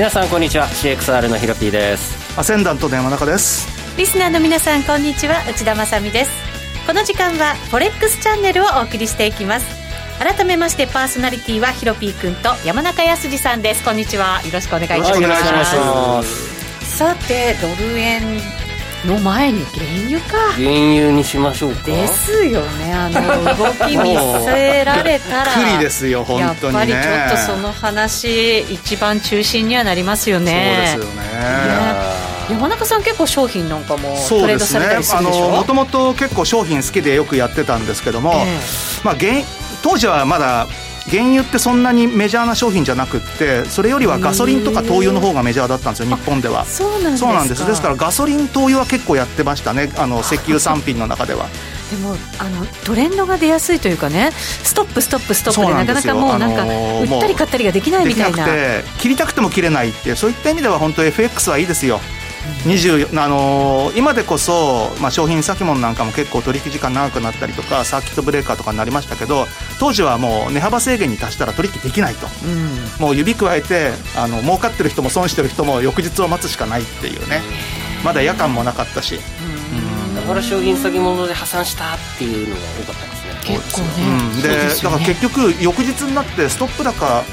皆さんこんにちは。CXR のヒロピーです。アセンダントの山中です。リスナーの皆さんこんにちは。内田まさです。この時間はフォレックスチャンネルをお送りしていきます。改めましてパーソナリティはヒロピー君と山中康さんです。こんにちは。よろしくお願いします。さてドル円の前に原油か。原油にしましょうか？ですよね。あの動き見せられたら。びっくりですよ本当に、ね、やっぱりちょっとその話一番中心にはなりますよね。そうですよね。山中さん結構商品なんかもトレードされたりするでしょ？もともと結構商品好きでよくやってたんですけども、えー、まあ、当時はまだ原油ってそんなにメジャーな商品じゃなくってそれよりはガソリンとか灯油の方がメジャーだったんですよ日本では。そうなんですです。からガソリン灯油は結構やってましたねあの石油産品の中では。でもあのトレンドが出やすいというかねストップストップストップでなかなかもうなんか売ったり買ったりができないみたいな。切りたくても切れないってそういった意味では本当 FX はいいですよ20あのー、今でこそ、まあ、商品先物なんかも結構取引時間長くなったりとかサーキットブレーカーとかになりましたけど当時はもう値幅制限に達したら取引できないと、うん、もう指くわえてあの儲かってる人も損してる人も翌日を待つしかないっていうね。まだ夜間もなかったし、うん、だから商品先物で破産したっていうのが多かったですね。結構ね、うん、で、ね、だから結局翌日になってストップ高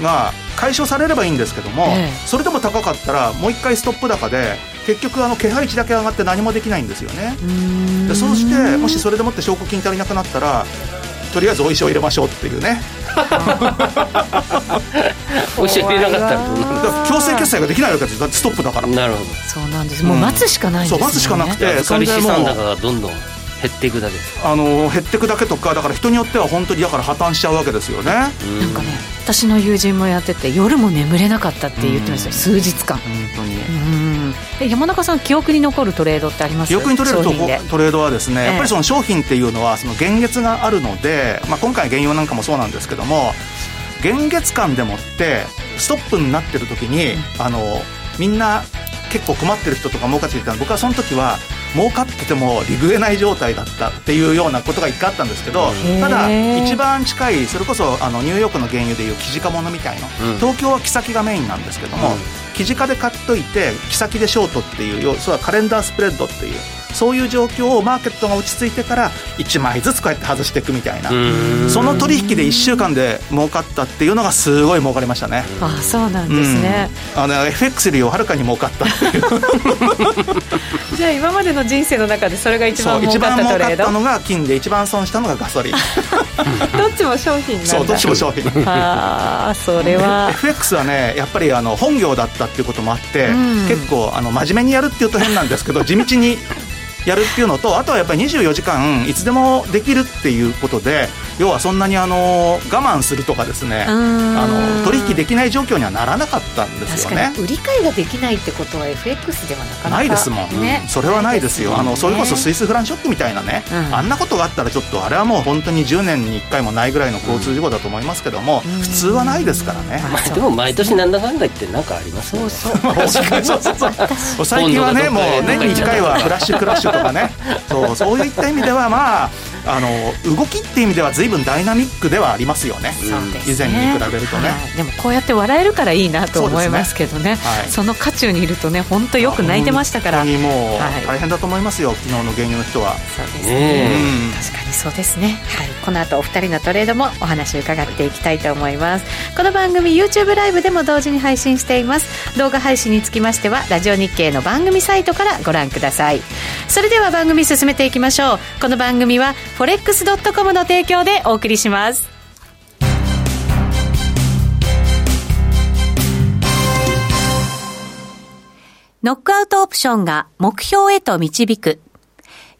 が解消されればいいんですけども、ええ、それでも高かったらもう一回ストップ高で結局あの気配値だけ上がって何もできないんですよね。でそうしてもしそれでもって証拠金足りなくなったらとりあえずお衣装入れましょうっていうね。お衣装入れなかったら強制決済ができないわけですだってストップだから。なるほど。そうなんです。もう待つしかないんですよ、ね、そう待つしかなくてそれで資産高がどんどん減っていくだけ。あの減っていくだけとかだから人によっては本当にだから破綻しちゃうわけですよね。なんかね私の友人もやってて夜も眠れなかったって言ってましたよ数日間。本当にうん。山中さん記憶に残るトレードってあります？記憶に取れるトレードはですね、やっぱりその商品っていうのはその現月があるので、まあ、今回原油なんかもそうなんですけども現月間でもってストップになってる時に、あのみんな結構困ってる人とか儲かっていた僕はその時は儲かっててもリグえない状態だったっていうようなことが一回あったんですけどただ一番近いそれこそあのニューヨークの原油でいう生地化ものみたいな、うん、東京は木先がメインなんですけども、うん、生地化で買っといて木先でショートっていう要はカレンダースプレッドっていうそういう状況をマーケットが落ち着いてから1枚ずつこうやって外していくみたいな。その取引で1週間で儲かったっていうのがすごい儲かりましたね。あそうなんですね、うん、あの FX よりはるかに儲かった。っていうじゃあ今までの人生の中でそれが一番儲かったトレード？一番儲かったのが金で一番損したのがガソリン。どっちも商品なんだ。そうどっちも商品。ああそれは。FX はねやっぱりあの本業だったっていうこともあって、うん、結構あの真面目にやるっていうと変なんですけど地道にやるっていうのとあとはやっぱり24時間いつでもできるっていうことで要はそんなにあの我慢するとかですねあの取引できない状況にはならなかったんですよね。売り買いができないってことは FX ではなかなかないですもん、ね、それはないですよ、ね、あのそれこそスイスフランショックみたいなね、うん、あんなことがあったらちょっとあれはもう本当に10年に1回もないぐらいの交通事故だと思いますけども、うん、普通はないですからね、まあ、でも毎年なんだかんだ言って何かありますよね。そうそう最近はねもう年に1回はフラッシュクラッシュとかね。そうそういった意味ではまああの動きっていう意味では随分ダイナミックではありますよね、ね。以前に比べるとね、はい、でもこうやって笑えるからいいなと思いますけどね、ねはい、その渦中にいるとね本当よく泣いてましたから。本当にもう大変だと思いますよ、昨日の原油の人は。そうですね、確かにそうですね、はい、この後お二人のトレードもお話伺っていきたいと思います。この番組 YouTube ライブでも同時に配信しています。動画配信につきましてはラジオ日経の番組サイトからご覧ください。それでは番組進めていきましょう。この番組は forex.com の提供でお送りします。ノックアウトオプションが目標へと導く。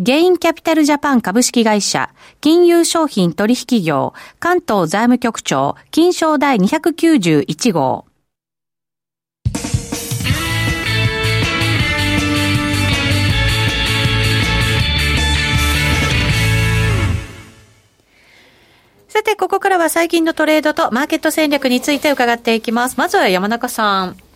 ゲインキャピタルジャパン株式会社、金融商品取引業、関東財務局長、金賞第291号。さて、ここからは最近のトレードとマーケット戦略について伺っていきます。まずは山中さん。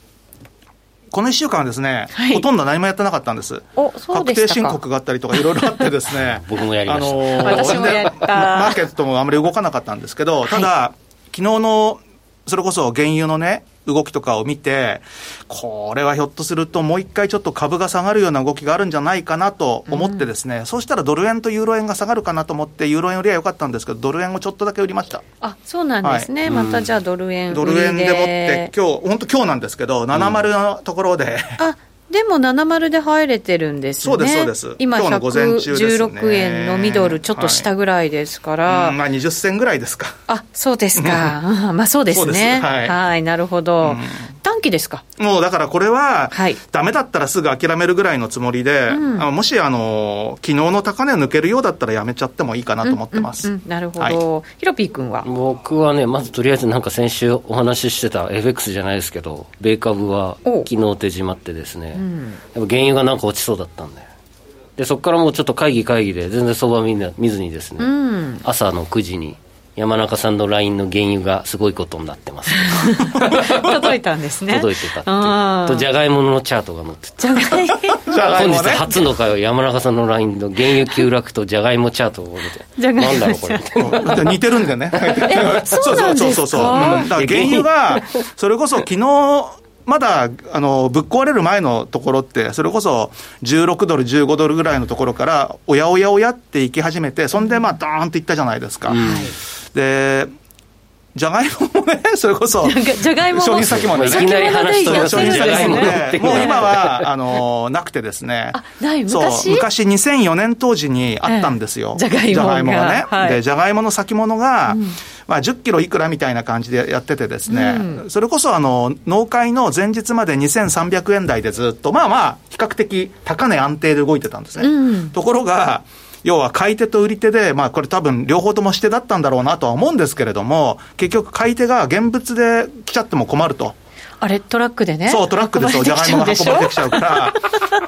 この1週間はですね、はい、ほとんど何もやってなかったんです。おそう確定申告があったりとかいろいろあってですね。僕もやりました。あのー、私もやった。マーケットもあまり動かなかったんですけど、ただ、はい、昨日の、それこそ原油のね、動きとかを見て、これはひょっとするともう一回ちょっと株が下がるような動きがあるんじゃないかなと思ってですね、うん、そうしたらドル円とユーロ円が下がるかなと思って、ユーロ円よりは良かったんですけど、ドル円をちょっとだけ売りました。あそうなんですね、はい、またじゃあドル円ドル円でもって、今日本当、今日なんですけど、70のところで、うん、あでも70で入れてるんですね。そうです、そうです。今、116円のミドル、ちょっと下ぐらいですから。はい、まあ、20銭ぐらいですか。あそうですか。まあ、そうですね。はい、はい、なるほど。うん、短期ですか？もうだからこれは、はい、ダメだったらすぐ諦めるぐらいのつもりで、うん、もし、あの、昨日の高値を抜けるようだったらやめちゃってもいいかなと思ってます。うんうんうん、なるほど。はい、ヒロピー君は？僕はね、まずとりあえずなんか先週お話ししてた FX じゃないですけど、米株は昨日手締まってですね、うん、原油がなんか落ちそうだったんで。で、そこからもうちょっと会議会議で全然相場見見ずにですね、うん、朝の9時に山中さんの LINE の原油がすごいことになってます。届いたんですね。届いてたってとじゃがいものチャートが載ってた。じゃがいも本日初の会話山中さんの LINE の原油急落とじゃがいもチャートを見てじゃがいもなんだろうこれ。似てるんだよね。そうそうそうそうそう、だから原油がそれこそ昨日まだあのぶっ壊れる前のところって、それこそ16ドル、15ドルぐらいのところから、おやおやおやっていき始めて、そんでまあ、ドーンといったじゃないですか。うん。で、じゃがいももね、それこそ、じゃがいも商品先もね、いきなり話先もね、もう今は、あの、なくてですね、ないそう、昔2004年当時にあったんですよ。じゃがいもが。ね。で、じゃがいもの先物が、まあ、10キロいくらみたいな感じでやっててですね、それこそあの農会の前日まで2300円台でずっと、まあまあ、比較的高値安定で動いてたんですね。ところが、要は買い手と売り手で、まあこれ多分両方ともしてだったんだろうなとは思うんですけれども、結局買い手が現物で来ちゃっても困ると。あれ、トラックでね。そう、トラックでそう、じゃがいもが運ばれてきちゃうから。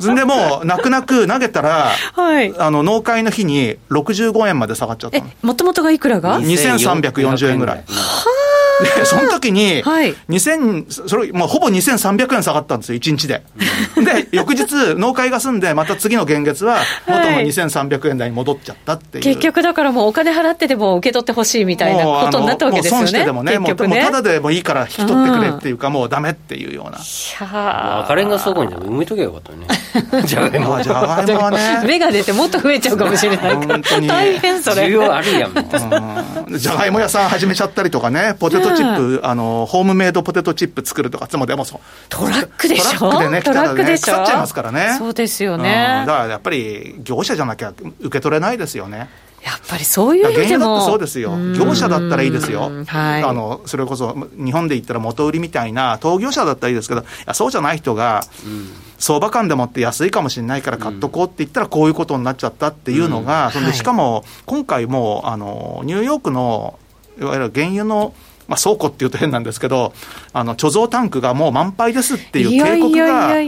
そ んでもう、泣く泣く投げたら、はい、あの、農会の日に65円まで下がっちゃったの。もともとがいくらが ?2340 円ぐらい。はあ。で、その時に、はい、2000、それ、もうほぼ2300円下がったんですよ、1日で。で、翌日、農会が済んで、また次の現月は、元の2300円台に戻っちゃったっていう。結局だからもうお金払ってでも受け取ってほしいみたいなことになったわけですよね。損してでもね、もうただでもいいから引き取ってくれっていうか、もうダメっていうような。いや赤レンガ倉庫にでも埋めとけばよかったね。じゃがいも。じゃがいもはね。芽が出てもっと増えちゃうかもしれないから。大変それ。需要あるやん。じゃがいも屋さん始めちゃったりとかね、ポテトチップ、あの、ホームメイドポテトチップ作るとか、つもでもそう。トラックでしょ？トラックでね、来たらね、腐っちゃいますからね。そうですよね。だからやっぱり、業者じゃなきゃ受け取れないですよね。やっぱりそういう意味でもそうですよ、業者だったらいいですよ、はい、あのそれこそ日本で言ったら元売りみたいな、陶業者だったらいいですけど、いやそうじゃない人が、相場感でもって安いかもしれないから買っとこうって言ったら、こういうことになっちゃったっていうのが、そんでしかも今回もあのニューヨークのいわゆる原油のまあ、倉庫っていうと変なんですけど、あの貯蔵タンクがもう満杯ですっていう警告が、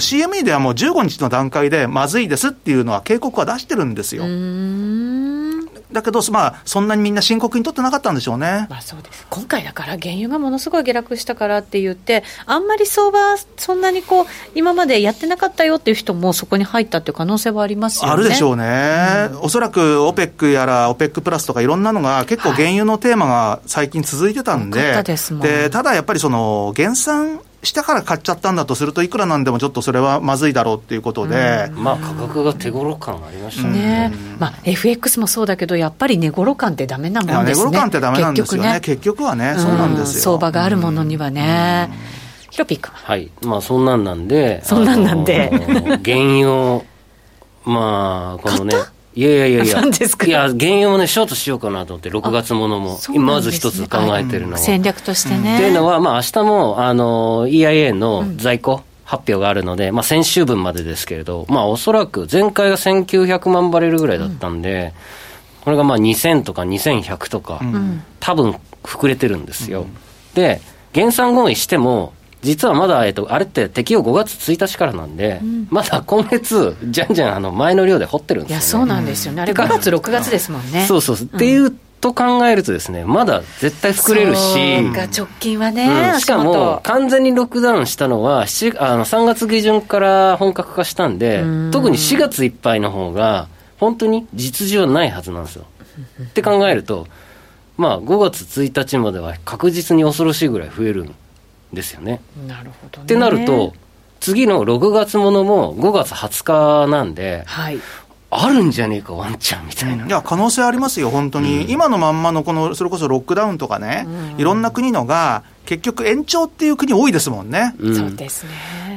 CME ではもう15日の段階でまずいですっていうのは警告は出してるんですよ。だけど、まあ、そんなにみんな深刻にとってなかったんでしょうね。まあそうです今回だから、原油がものすごい下落したからって言って、あんまり相場、そんなにこう、今までやってなかったよっていう人もそこに入ったっていう可能性はありますよね。あるでしょうね。うん、おそらく、オペックやら、オペックプラスとかいろんなのが、結構原油のテーマが最近続いてたんで、はい、でただやっぱりその、減産したから買っちゃったんだとすると、いくらなんでもちょっとそれはまずいだろうっていうことで、まあ、価格が手頃感ありましたね。ね、まあ、FX もそうだけど、やっぱり値頃感ってだめなもんですね、値頃感ってだめなんですよね、結局はね、そうなんですよ。相場があるものにはね。ヒロピー君。はい、まあ、そんなんなんで、そんなんなんで、原油まあ、このね、いやいやいやいや、いや、原油もね、ショートしようかなと思って、6月ものも、ね、まず一つ考えてるのは。戦略としてね。っていうのは、まあ明日もあの EIA の在庫、発表があるので、まあ、先週分までですけれど、まあ、おそらく前回が1900万バレルぐらいだったんで、これがまあ2000とか2100とか、多分膨れてるんですよ。で、減産合意しても、実はまだ、えっと、あれって適用5月1日からなんで、うん、まだ今月、じゃんじゃんあの前の量で掘ってるんですよ、ね、いや、そうなんですよね、あれ5月、6月ですもんね。そうそう、う。ん、っていうと考えるとですね、まだ絶対膨れるし、直近はね、うん、しかも完全にロックダウンしたのは7あの3月下旬から本格化したんで、特に4月いっぱいの方が、本当に実需はないはずなんですよ。って考えると、まあ、5月1日までは確実に恐ろしいぐらい増えるんですよね。なるほど、ね、ってなると、次の6月ものも5月20日なんで、はい、あるんじゃねえか、ワンチャンみたいな。いや、可能性ありますよ、本当に。うん、今のまんまの、この、それこそロックダウンとかね、うん、いろんな国のが、結局延長っていう国多いですもんね。うん、そうですね。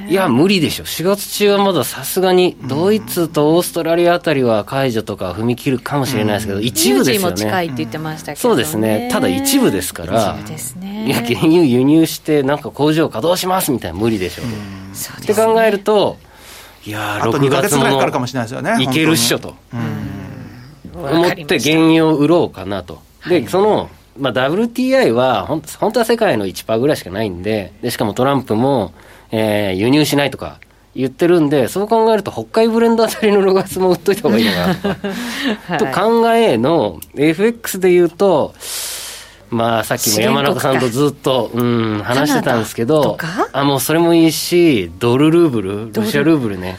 いや、無理でしょ。4月中はまださすがに、ドイツとオーストラリアあたりは解除とか踏み切るかもしれないですけど、一部ですよね。も近いって言ってましたけど、ね、そうですね。ただ一部ですから、一部ですね。いや、原油輸入して、なんか工場稼働しますみたいな無理でしょう。うって考えると、いやー、6月ぐらいからかもしれないですよね。いけるっしょと。思って原油を売ろうかなと。で、その、まあ、WTI は本当は世界の1%ぐらいしかないんでで、しかもトランプも、えー、輸入しないとか言ってるんで、そう考えると、北海ブレンドあたりの6月も売っといた方がいいのかなと はい、と考えの、FX で言うと、まあ、さっきも山中さんとずっと、うん、話してたんですけど、あ、もうそれもいいし、ドルルーブル、ロシアルーブルね。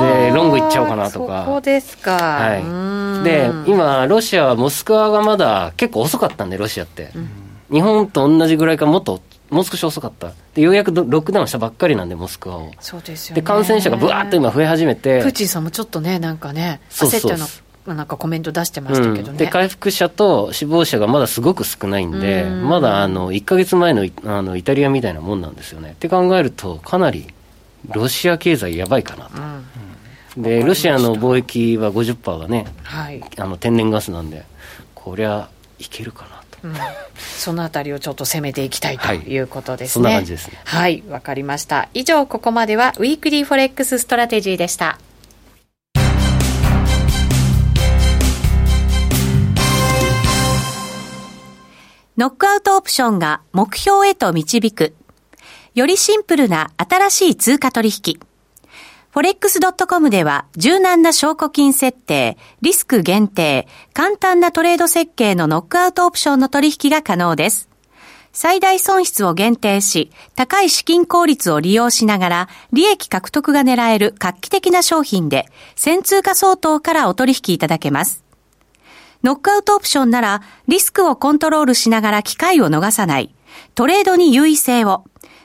で、ロングいっちゃおうかなとか。そこですか。はい。で、今、ロシアはモスクワがまだ結構遅かったんで、ロシアって。うん、日本と同じぐらいか、もっと、もう少し遅かった。で、ようやくロックダウンしたばっかりなんで、モスクワを。そうですよね。で、感染者がぶわーっと今増え始めて。プーチンさんもちょっとね、なんかね、焦っての。なんかコメント出してましたけどね、うん、で回復者と死亡者がまだすごく少ないんで、んまだあの1か月前のあのイタリアみたいなもんなんですよね。って考えると、かなりロシア経済やばいかなと。うんでロシアの貿易は50%がね、はい、あの天然ガスなんで、こりゃいけるかなと、うん、そのあたりをちょっと攻めていきたいということですね。はい、そんな感じですね。はい、わかりました。以上、ここまではウィークリーフォレックスストラテジーでした。ノックアウトオプションが目標へと導く。よりシンプルな新しい通貨取引。forex.com では柔軟な証拠金設定、リスク限定、簡単なトレード設計のノックアウトオプションの取引が可能です。最大損失を限定し、高い資金効率を利用しながら、利益獲得が狙える画期的な商品で、先通貨相当からお取引いただけます。ノックアウトオプションなら、リスクをコントロールしながら機会を逃さない、トレードに優位性を、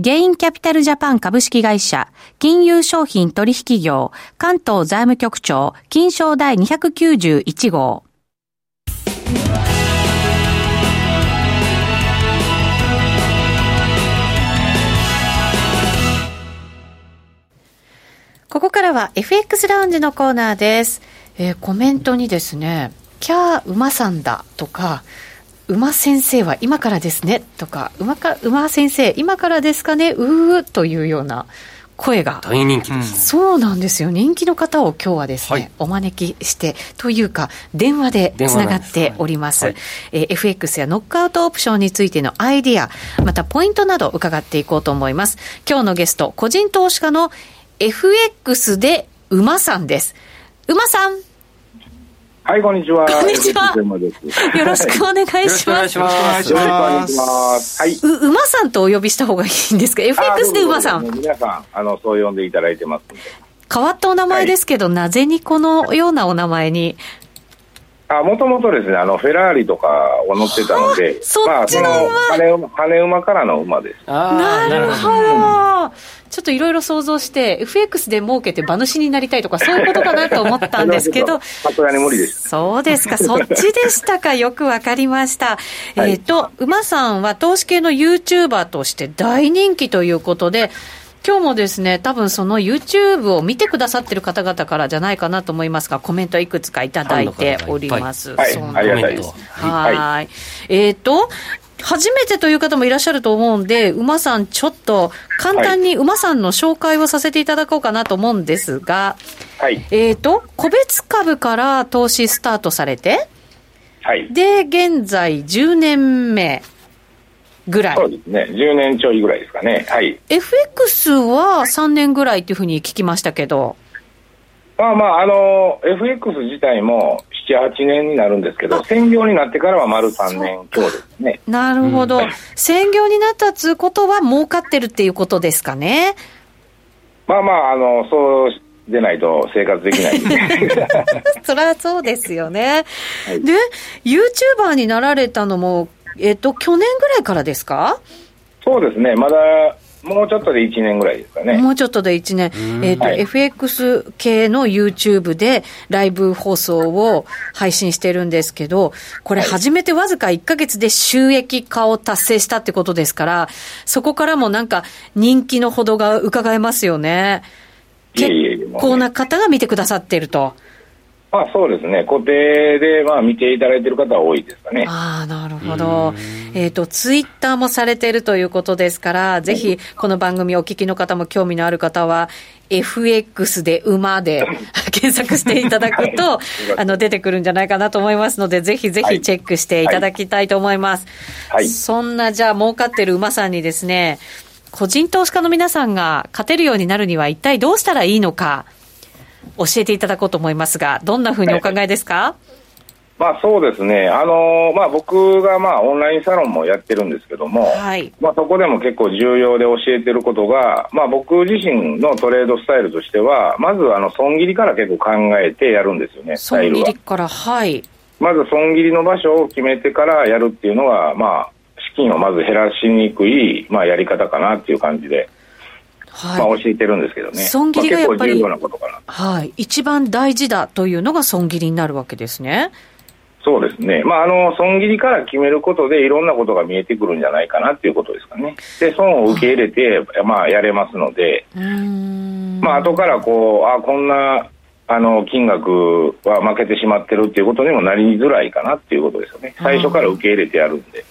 ゲインキャピタルジャパン株式会社、金融商品取引業、関東財務局長、金賞第291号。ここからは FX ラウンジのコーナーです。えー、コメントにですね、キャー馬さんだとか、馬先生は今からですねとか、馬か馬先生、今からですかね、うーというような声が。大人気です、そうなんですよ。人気の方を今日はですね、はい、お招きして、というか、電話でつながっております。はい、えー、FX やノックアウトオプションについてのアイディア、またポイントなど伺っていこうと思います。今日のゲスト、個人投資家の FX で馬さんです。馬さん。はい、こんにちは。こんにちは。よろしくお願いします。よろしくお願いします。はい。う、馬さんとお呼びした方がいいんですか ?FX で馬さん。皆さん、あの、そう呼んでいただいてます変わったお名前ですけど、はい、なぜにこのようなお名前にあもともとですね、あの、フェラーリとかを乗ってたので、そっちの馬、まあ、羽馬からの馬です。なるほど。ちょっといろいろ想像して、FX で儲けて馬主になりたいとか、そういうことかなと思ったんですけど、さすがに無理です。そうですか、そっちでしたか、よくわかりました。はい、えっ、と、馬さんは投資系の YouTuber として大人気ということで、今日もですね、多分その YouTube を見てくださってる方々からじゃないかなと思いますが、コメントいくつかいただいております。はい、そうなんです。はい。えっ、ー、と、初めてという方もいらっしゃると思うんで、馬さん、ちょっと簡単に馬さんの紹介をさせていただこうかなと思うんですが、はい、えっ、と、個別株から投資スタートされて、はい、で、現在10年目。ぐらい。そうですね。10年ちょいぐらいですかね。はい。FX は3年ぐらいっていうふうに聞きましたけど。まあまあ、あの、FX 自体も7、8年になるんですけど、専業になってからは丸3年強ですね。なるほど。うん、専業になったつうことは儲かってるっていうことですかね。まあまあ、あの、そうでないと生活できない そりゃそうですよね。はい、で、YouTuber になられたのもえっ、と、去年ぐらいからですか？そうですね、まだもうちょっとで1年ぐらいですかね。もうちょっとで1年。えっ、ー、と、はい、FX 系の YouTube でライブ放送を配信してるんですけど、これ初めてわずか1ヶ月で収益化を達成したってことですから、そこからもなんか人気のほどが伺えますよね。結構な方が見てくださってると。まあ、そうですね、固定で、まあ、見ていただいている方は多いですかね。ああ、なるほど。えっ、ー、と、ツイッターもされているということですから、ぜひ、この番組お聞きの方も興味のある方は、FX で馬で 検索していただくと、あの、出てくるんじゃないかなと思いますので、ぜひぜひチェックしていただきたいと思います。はい。はい、そんな、じゃあ、儲かってる馬さんにですね、個人投資家の皆さんが勝てるようになるには一体どうしたらいいのか。教えていただこうと思いますが、どんなふうにお考えですか、まあ、そうですね、あのまあ、僕がまあオンラインサロンもやってるんですけども、はい、まあ、そこでも結構重要で教えてることが、まあ、僕自身のトレードスタイルとしては、まずあの損切りから結構考えてやるんですよね、損切りから、はい。まず損切りの場所を決めてからやるっていうのが、まあ、資金をまず減らしにくい、まあ、やり方かなっていう感じで。はい、まあ、教えてるんですけどね。損切りがやっぱり、まあ、はい、一番大事だというのが損切りになるわけですね。そうですね、まあ、あの損切りから決めることで、いろんなことが見えてくるんじゃないかなっていうことですかね、で損を受け入れて、まあ、やれますので、まあ後からこう、あこんなあの金額は負けてしまってるっていうことにもなりづらいかなっていうことですよね、最初から受け入れてやるんで。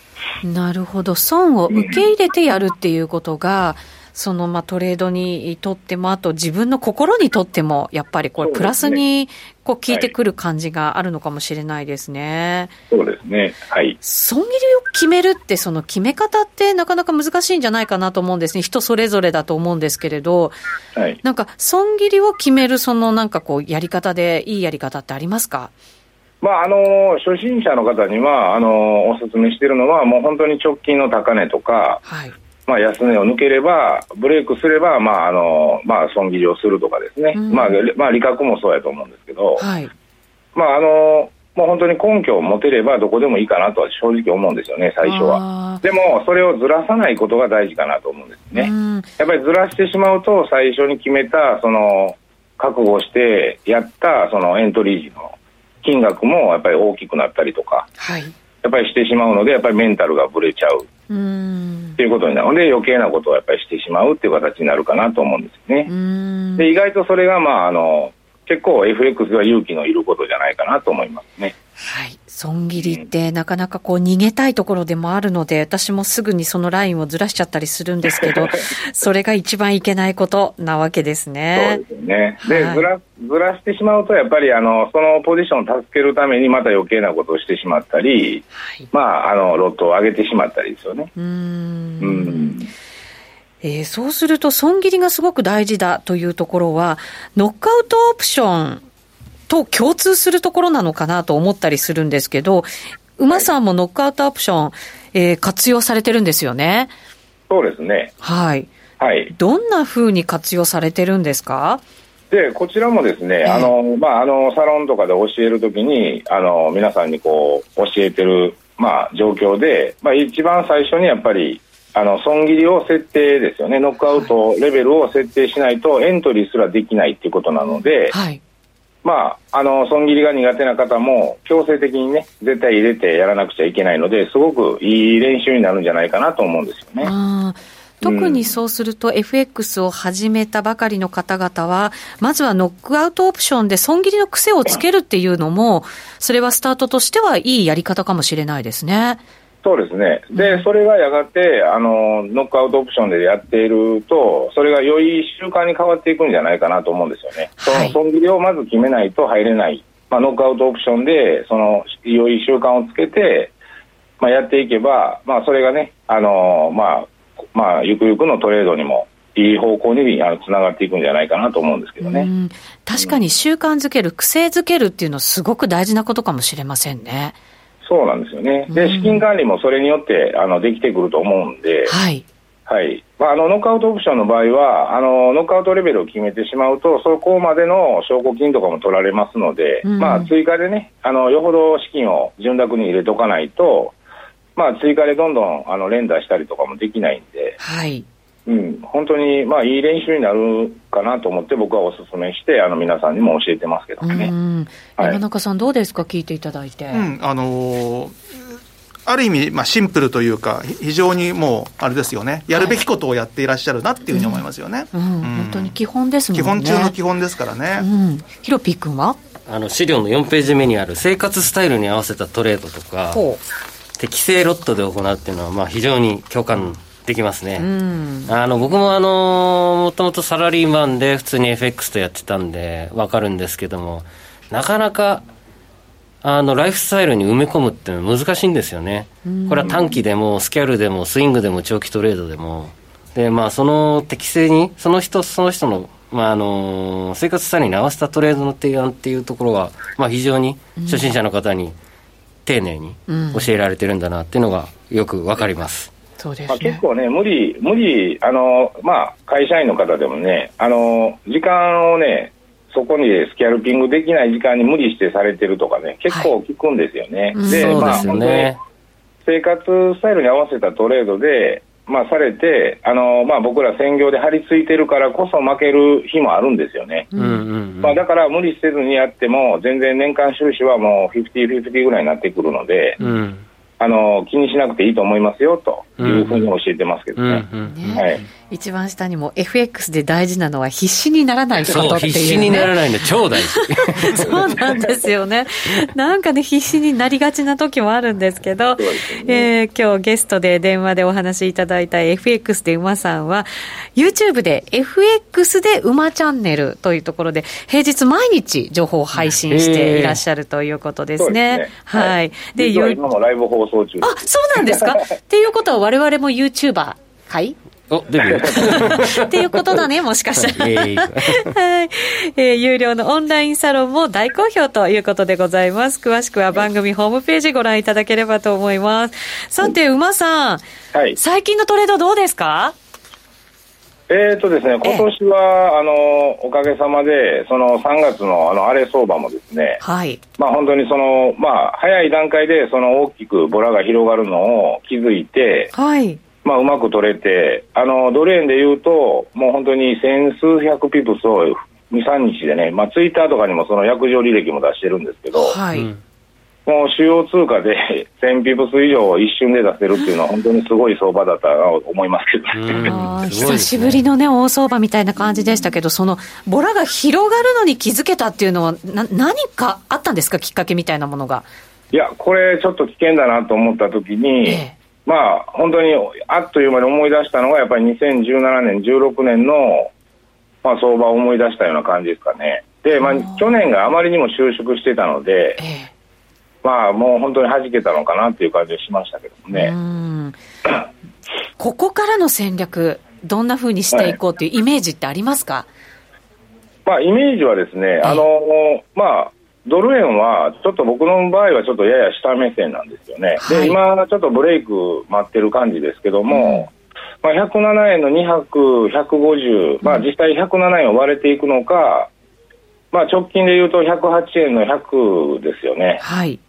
なるほど、損を受け入れてやるっていうことが、うんそのまあトレードにとっても、あと自分の心にとっても、やっぱりこれ、プラスにこう効いてくる感じがあるのかもしれないですね。そうですね。はい。損切りを決めるって、その決め方ってなかなか難しいんじゃないかなと思うんですね。人それぞれだと思うんですけれど、はい。なんか、損切りを決める、そのなんかこう、やり方で、いいやり方ってありますか？まあ、あの初心者の方にはあのお勧めしているのは、もう本当に直近の高値とか、はい、まあ、安値を抜ければ、ブレイクすれば、まああのまあ、損切りをするとかですね、うん、まあまあ、利確もそうやと思うんですけど、はい、まあ、あのもう本当に根拠を持てればどこでもいいかなとは正直思うんですよね、最初は。でも、それをずらさないことが大事かなと思うんですね。やっぱりずらしてしまうと、最初に決めた、その、覚悟してやったそのエントリー時の金額もやっぱり大きくなったりとか、はい、やっぱりしてしまうので、やっぱりメンタルがぶれちゃうっていうことになるので、余計なことをやっぱりしてしまうっていう形になるかなと思うんですね。で意外とそれが、まあ、あの結構 FX は勇気のいることじゃないかなと思いますね。はい。損切りってなかなかこう逃げたいところでもあるので、私もすぐにそのラインをずらしちゃったりするんですけど、それが一番いけないことなわけですね。そうですね。で、はい、ずら、ずらしてしまうと、やっぱりあの、そのポジションを助けるためにまた余計なことをしてしまったり、はい、まあ、あの、ロットを上げてしまったりですよね。うん。うんえー、そうすると、損切りがすごく大事だというところは、ノックアウトオプションと共通するところなのかなと思ったりするんですけど、馬さんもノックアウトオプション、えー、活用されてるんですよね。そうですね。はい。はい。どんなふうに活用されてるんですか？で、こちらもですね、えー、あの、まあ、あの、サロンとかで教えるときに、あの、皆さんにこう、教えてる、まあ、状況で、まあ、一番最初にやっぱり、あの、損切りを設定ですよね。ノックアウトレベルを設定しないとエントリーすらできないっていうことなので、はい。まあ、あの損切りが苦手な方も強制的にね絶対入れてやらなくちゃいけないのですごくいい練習になるんじゃないかなと思うんですよね。特にそうすると、FX を始めたばかりの方々は、まずはノックアウトオプションで損切りの癖をつけるっていうのも、それはスタートとしてはいいやり方かもしれないですね。そうですね、でそれがやがてあのノックアウトオプションでやっていると、それが良い習慣に変わっていくんじゃないかなと思うんですよね、はい、その損切りをまず決めないと入れない、まあ、ノックアウトオプションでその良い習慣をつけて、まあ、やっていけば、まあ、それがね、あのまあまあ、ゆくゆくのトレードにもいい方向にあのつながっていくんじゃないかなと思うんですけどね。確かに習慣づける、癖づけるっていうのはすごく大事なことかもしれませんね。そうなんですよね。で、資金管理もそれによってあのできてくると思うんで、はい。はい。まあ、あの、ノックアウトオプションの場合は、あの、ノックアウトレベルを決めてしまうと、そこまでの証拠金とかも取られますので、うん、まあ、追加でね、あの、よほど資金を潤沢に入れとかないと、まあ、追加でどんどん、あの、連打したりとかもできないんで、はい。うん、本当に、まあ、いい練習になるかなと思って僕はお勧めしてあの皆さんにも教えてますけどね、はい、山中さんどうですか？聞いていただいて、うん、あのー、ある意味、まあ、シンプルというか非常にもうあれですよね。やるべきことをやっていらっしゃるなっていうふうに思いますよね、うん、うん、本当に基本ですもんね。基本中の基本ですからね、うん、ヒロピー君は？あの資料の4ページ目にある生活スタイルに合わせたトレードとか適正ロットで行うっていうのはまあ非常に共感できますね。あの、僕もあの、もともとサラリーマンで普通に FX とやってたんで、わかるんですけども、なかなか、あの、ライフスタイルに埋め込むって難しいんですよね。これは短期でも、スキャルでも、スイングでも、長期トレードでも。で、まあ、その適正に、その人、その人の、まあ、あの、生活スタイルに合わせたトレードの提案っていうところは、まあ、非常に初心者の方に丁寧に教えられてるんだなっていうのがよくわかります。そうです、ね、まあ、結構ね、無理、無理、あの、まあ、会社員の方でもね、あの、時間をね、そこにスキャルピングできない時間に無理してされてるとかね、結構聞くんですよね。はい、で、まあ、ね、生活スタイルに合わせたトレードで、まあ、されて、あのまあ、僕ら専業で張り付いてるからこそ負ける日もあるんですよね。うん。うんうん、まあ、だから無理せずにやっても、全然年間収支はもう50、50ぐらいになってくるので、うんあの気にしなくていいと思いますよというふうに教えてますけどね。はい、一番下にも FX で大事なのは必死にならないことっていう、ね、必死にならないの超大事。そうなんですよね。なんかね、必死になりがちな時もあるんですけど、ねえー、今日ゲストで電話でお話しいただいた FX で馬さんは、YouTube で FX で馬チャンネルというところで、平日毎日情報を配信していらっしゃるということですね。ねはい。で、今もライブ放送中あ、そうなんですか？っていうことは我々も YouTuber はいお、デビュー。っていうことだね、もしかしたら。はい。えー、有料のオンラインサロンも大好評ということでございます。詳しくは番組ホームページご覧いただければと思います。さて、馬さん。はい。最近のトレードどうですか？えーとですね、今年は、えあのおかげさまで、その3月のあの荒れ相場もですね、はい、まあ、本当にその、まあ、早い段階でその大きくボラが広がるのを気づいて、はい。まあ、うまく取れて、あのドル円でいうと、もう本当に千数百ピプスを2、3日でね、まあ、ツイッターとかにもその約定履歴も出してるんですけど、はい、もう主要通貨で 1000ピプス以上一瞬で出せるっていうのは、本当にすごい相場だったと思いますけど、ね、久しぶりのね、大相場みたいな感じでしたけど、そのボラが広がるのに気づけたっていうのは、な何かあったんですか、きっかけみたいなものが？いや、これ、ちょっと危険だなと思ったときに、ええ、まあ、本当にあっという間に思い出したのが、やっぱり2017年、16年の、まあ、相場を思い出したような感じですかね。で、まあ、去年があまりにも収縮してたので、えまあ、もう本当に弾けたのかなっていう感じがしましたけどもね。ここからの戦略、どんなふうにしていこうというイメージってありますか、まあ、イメージはですね、あのまあ、ドル円は、ちょっと僕の場合はちょっとやや下目線なんですよね。はい、で、今、ちょっとブレイク待ってる感じですけども、うん、まあ、107円の200、150、まあ、実際107円を割れていくのか、まあ、直近で言うと108円の100ですよね。はい。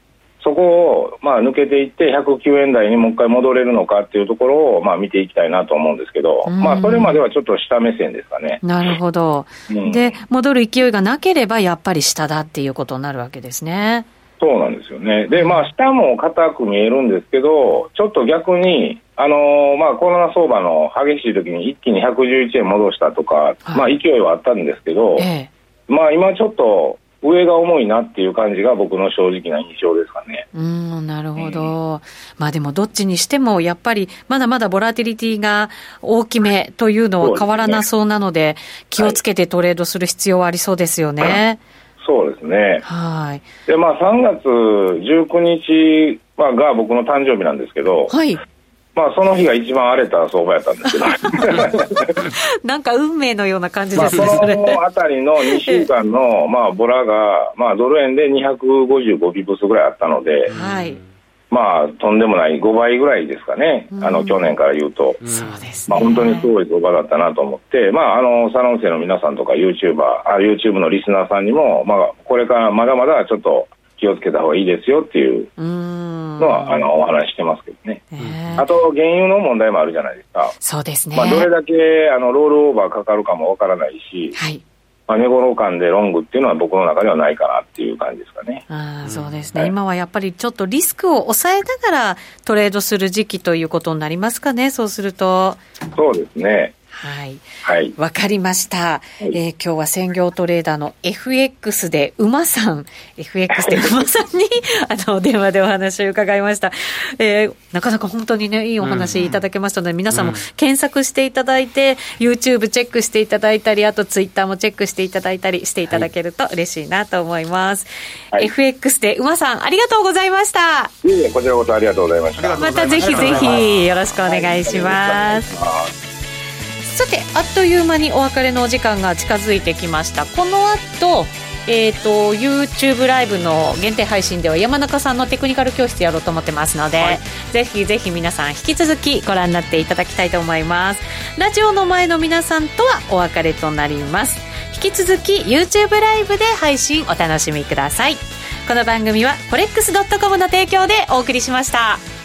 そこをまあ抜けていって109円台にもう一回戻れるのかっていうところをまあ見ていきたいなと思うんですけど、まあそれまではちょっと下目線ですかね。なるほど、うん、で、戻る勢いがなければやっぱり下だっていうことになるわけですね。そうなんですよね。で、まあ下も硬く見えるんですけど、ちょっと逆に、あのー、まあコロナ相場の激しい時に一気に111円戻したとか、はい、まあ勢いはあったんですけど、ええ、まあ今ちょっと、上が重いなっていう感じが僕の正直な印象ですかね。うんなるほど、うん、まあでもどっちにしてもやっぱりまだまだボラティリティが大きめというのは変わらなそうなので、気をつけてトレードする必要はありそうですよね。はい、そうですね。はい。でまあ3月19日が僕の誕生日なんですけど、はい。まあ、その日が一番荒れた相場やったんですけど。なんか運命のような感じですね、まあ、そのあたりの2週間の、まあ、ボラが、まあ、ドル円で255ビブスぐらいあったので、はい、まあ、とんでもない5倍ぐらいですかね、あの去年から言うと、そうですね、まあ、本当にすごい相場だったなと思って、まあ、あのサロン生の皆さんとか、ユーチューバー、あ YouTube のリスナーさんにも、まあ、これからまだまだちょっと気をつけた方がいいですよっていうのはあのお話してますけどね、あと原油の問題もあるじゃないですか、そうですね、まあ、どれだけあのロールオーバーかかるかもわからないし、はい。まあ、値頃感でロングっていうのは僕の中ではないかなっていう感じですかね。あそうですね、はい、今はやっぱりちょっとリスクを抑えながらトレードする時期ということになりますかね、そうすると。そうですね。はい。はい。わかりました。はい、えー、今日は専業トレーダーの FX で馬さん、FX で馬さんに、あの、電話でお話を伺いました。えー、なかなか本当にね、いいお話いただけましたので、うん、皆さんも検索していただいて、うん、YouTube チェックしていただいたり、あと Twitter もチェックしていただいたりしていただけると嬉しいなと思います。はい、FX で馬さん、ありがとうございました。いえいえ、こちらこそありがとうございました。またぜひぜひよろしくお願いします。さてあっという間にお別れのお時間が近づいてきました。この後えーと、YouTube ライブの限定配信では山中さんのテクニカル教室やろうと思ってますので、はい、ぜひぜひ皆さん引き続きご覧になっていただきたいと思います。ラジオの前の皆さんとはお別れとなります。引き続き YouTube ライブで配信お楽しみください。この番組は forex.com の提供でお送りしました